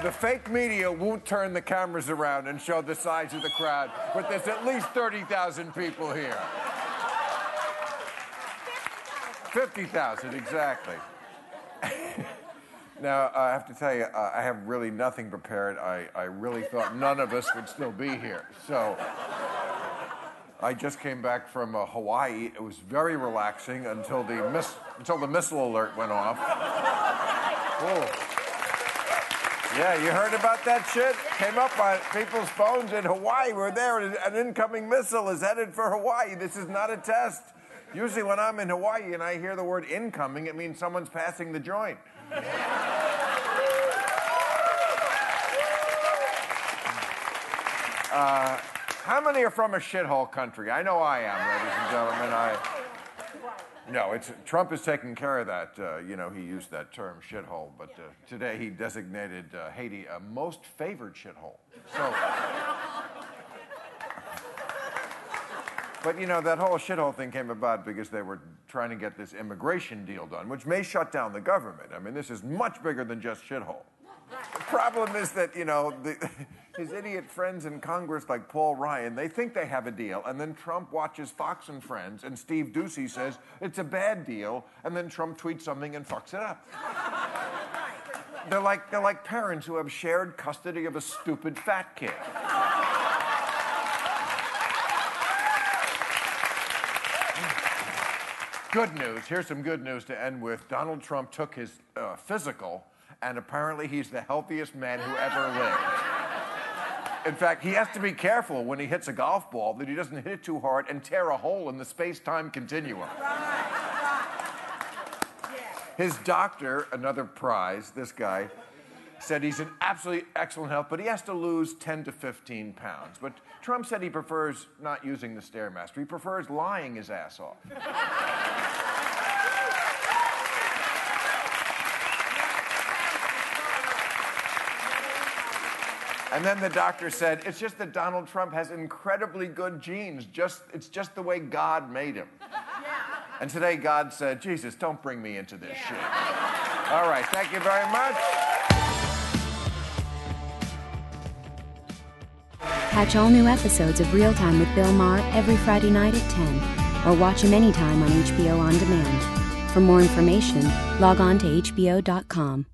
The fake media won't turn the cameras around and show the size of the crowd, but there's at least 30,000 people here. 50,000, exactly. now, I have to tell you, I have really nothing prepared. I, I really thought none of us would still be here. So. I just came back from uh, Hawaii. It was very relaxing until the miss, until the missile alert went off. Whoa. Yeah, you heard about that shit? Came up on people's phones in Hawaii. We're there. An incoming missile is headed for Hawaii. This is not a test. Usually, when I'm in Hawaii and I hear the word incoming, it means someone's passing the joint. Uh, how many are from a shithole country? I know I am, ladies and gentlemen. I. No, it's Trump is taking care of that. Uh, you know, he used that term shithole, but uh, today he designated uh, Haiti a most favored shithole. So. But you know, that whole shithole thing came about because they were trying to get this immigration deal done, which may shut down the government. I mean, this is much bigger than just shithole. The problem is that, you know, the, his idiot friends in Congress like Paul Ryan, they think they have a deal, and then Trump watches Fox and Friends, and Steve Doocy says it's a bad deal, and then Trump tweets something and fucks it up. They're like, they're like parents who have shared custody of a stupid fat kid. Good news. Here's some good news to end with. Donald Trump took his uh, physical, and apparently he's the healthiest man who ever lived. In fact, he has to be careful when he hits a golf ball that he doesn't hit it too hard and tear a hole in the space time continuum. His doctor, another prize, this guy, said he's in absolutely excellent health, but he has to lose 10 to 15 pounds. But Trump said he prefers not using the Stairmaster. He prefers lying his ass off. And then the doctor said, it's just that Donald Trump has incredibly good genes. Just, it's just the way God made him. And today God said, Jesus, don't bring me into this shit. All right, thank you very much. Catch all new episodes of Real Time with Bill Maher every Friday night at 10, or watch him anytime on HBO On Demand. For more information, log on to HBO.com.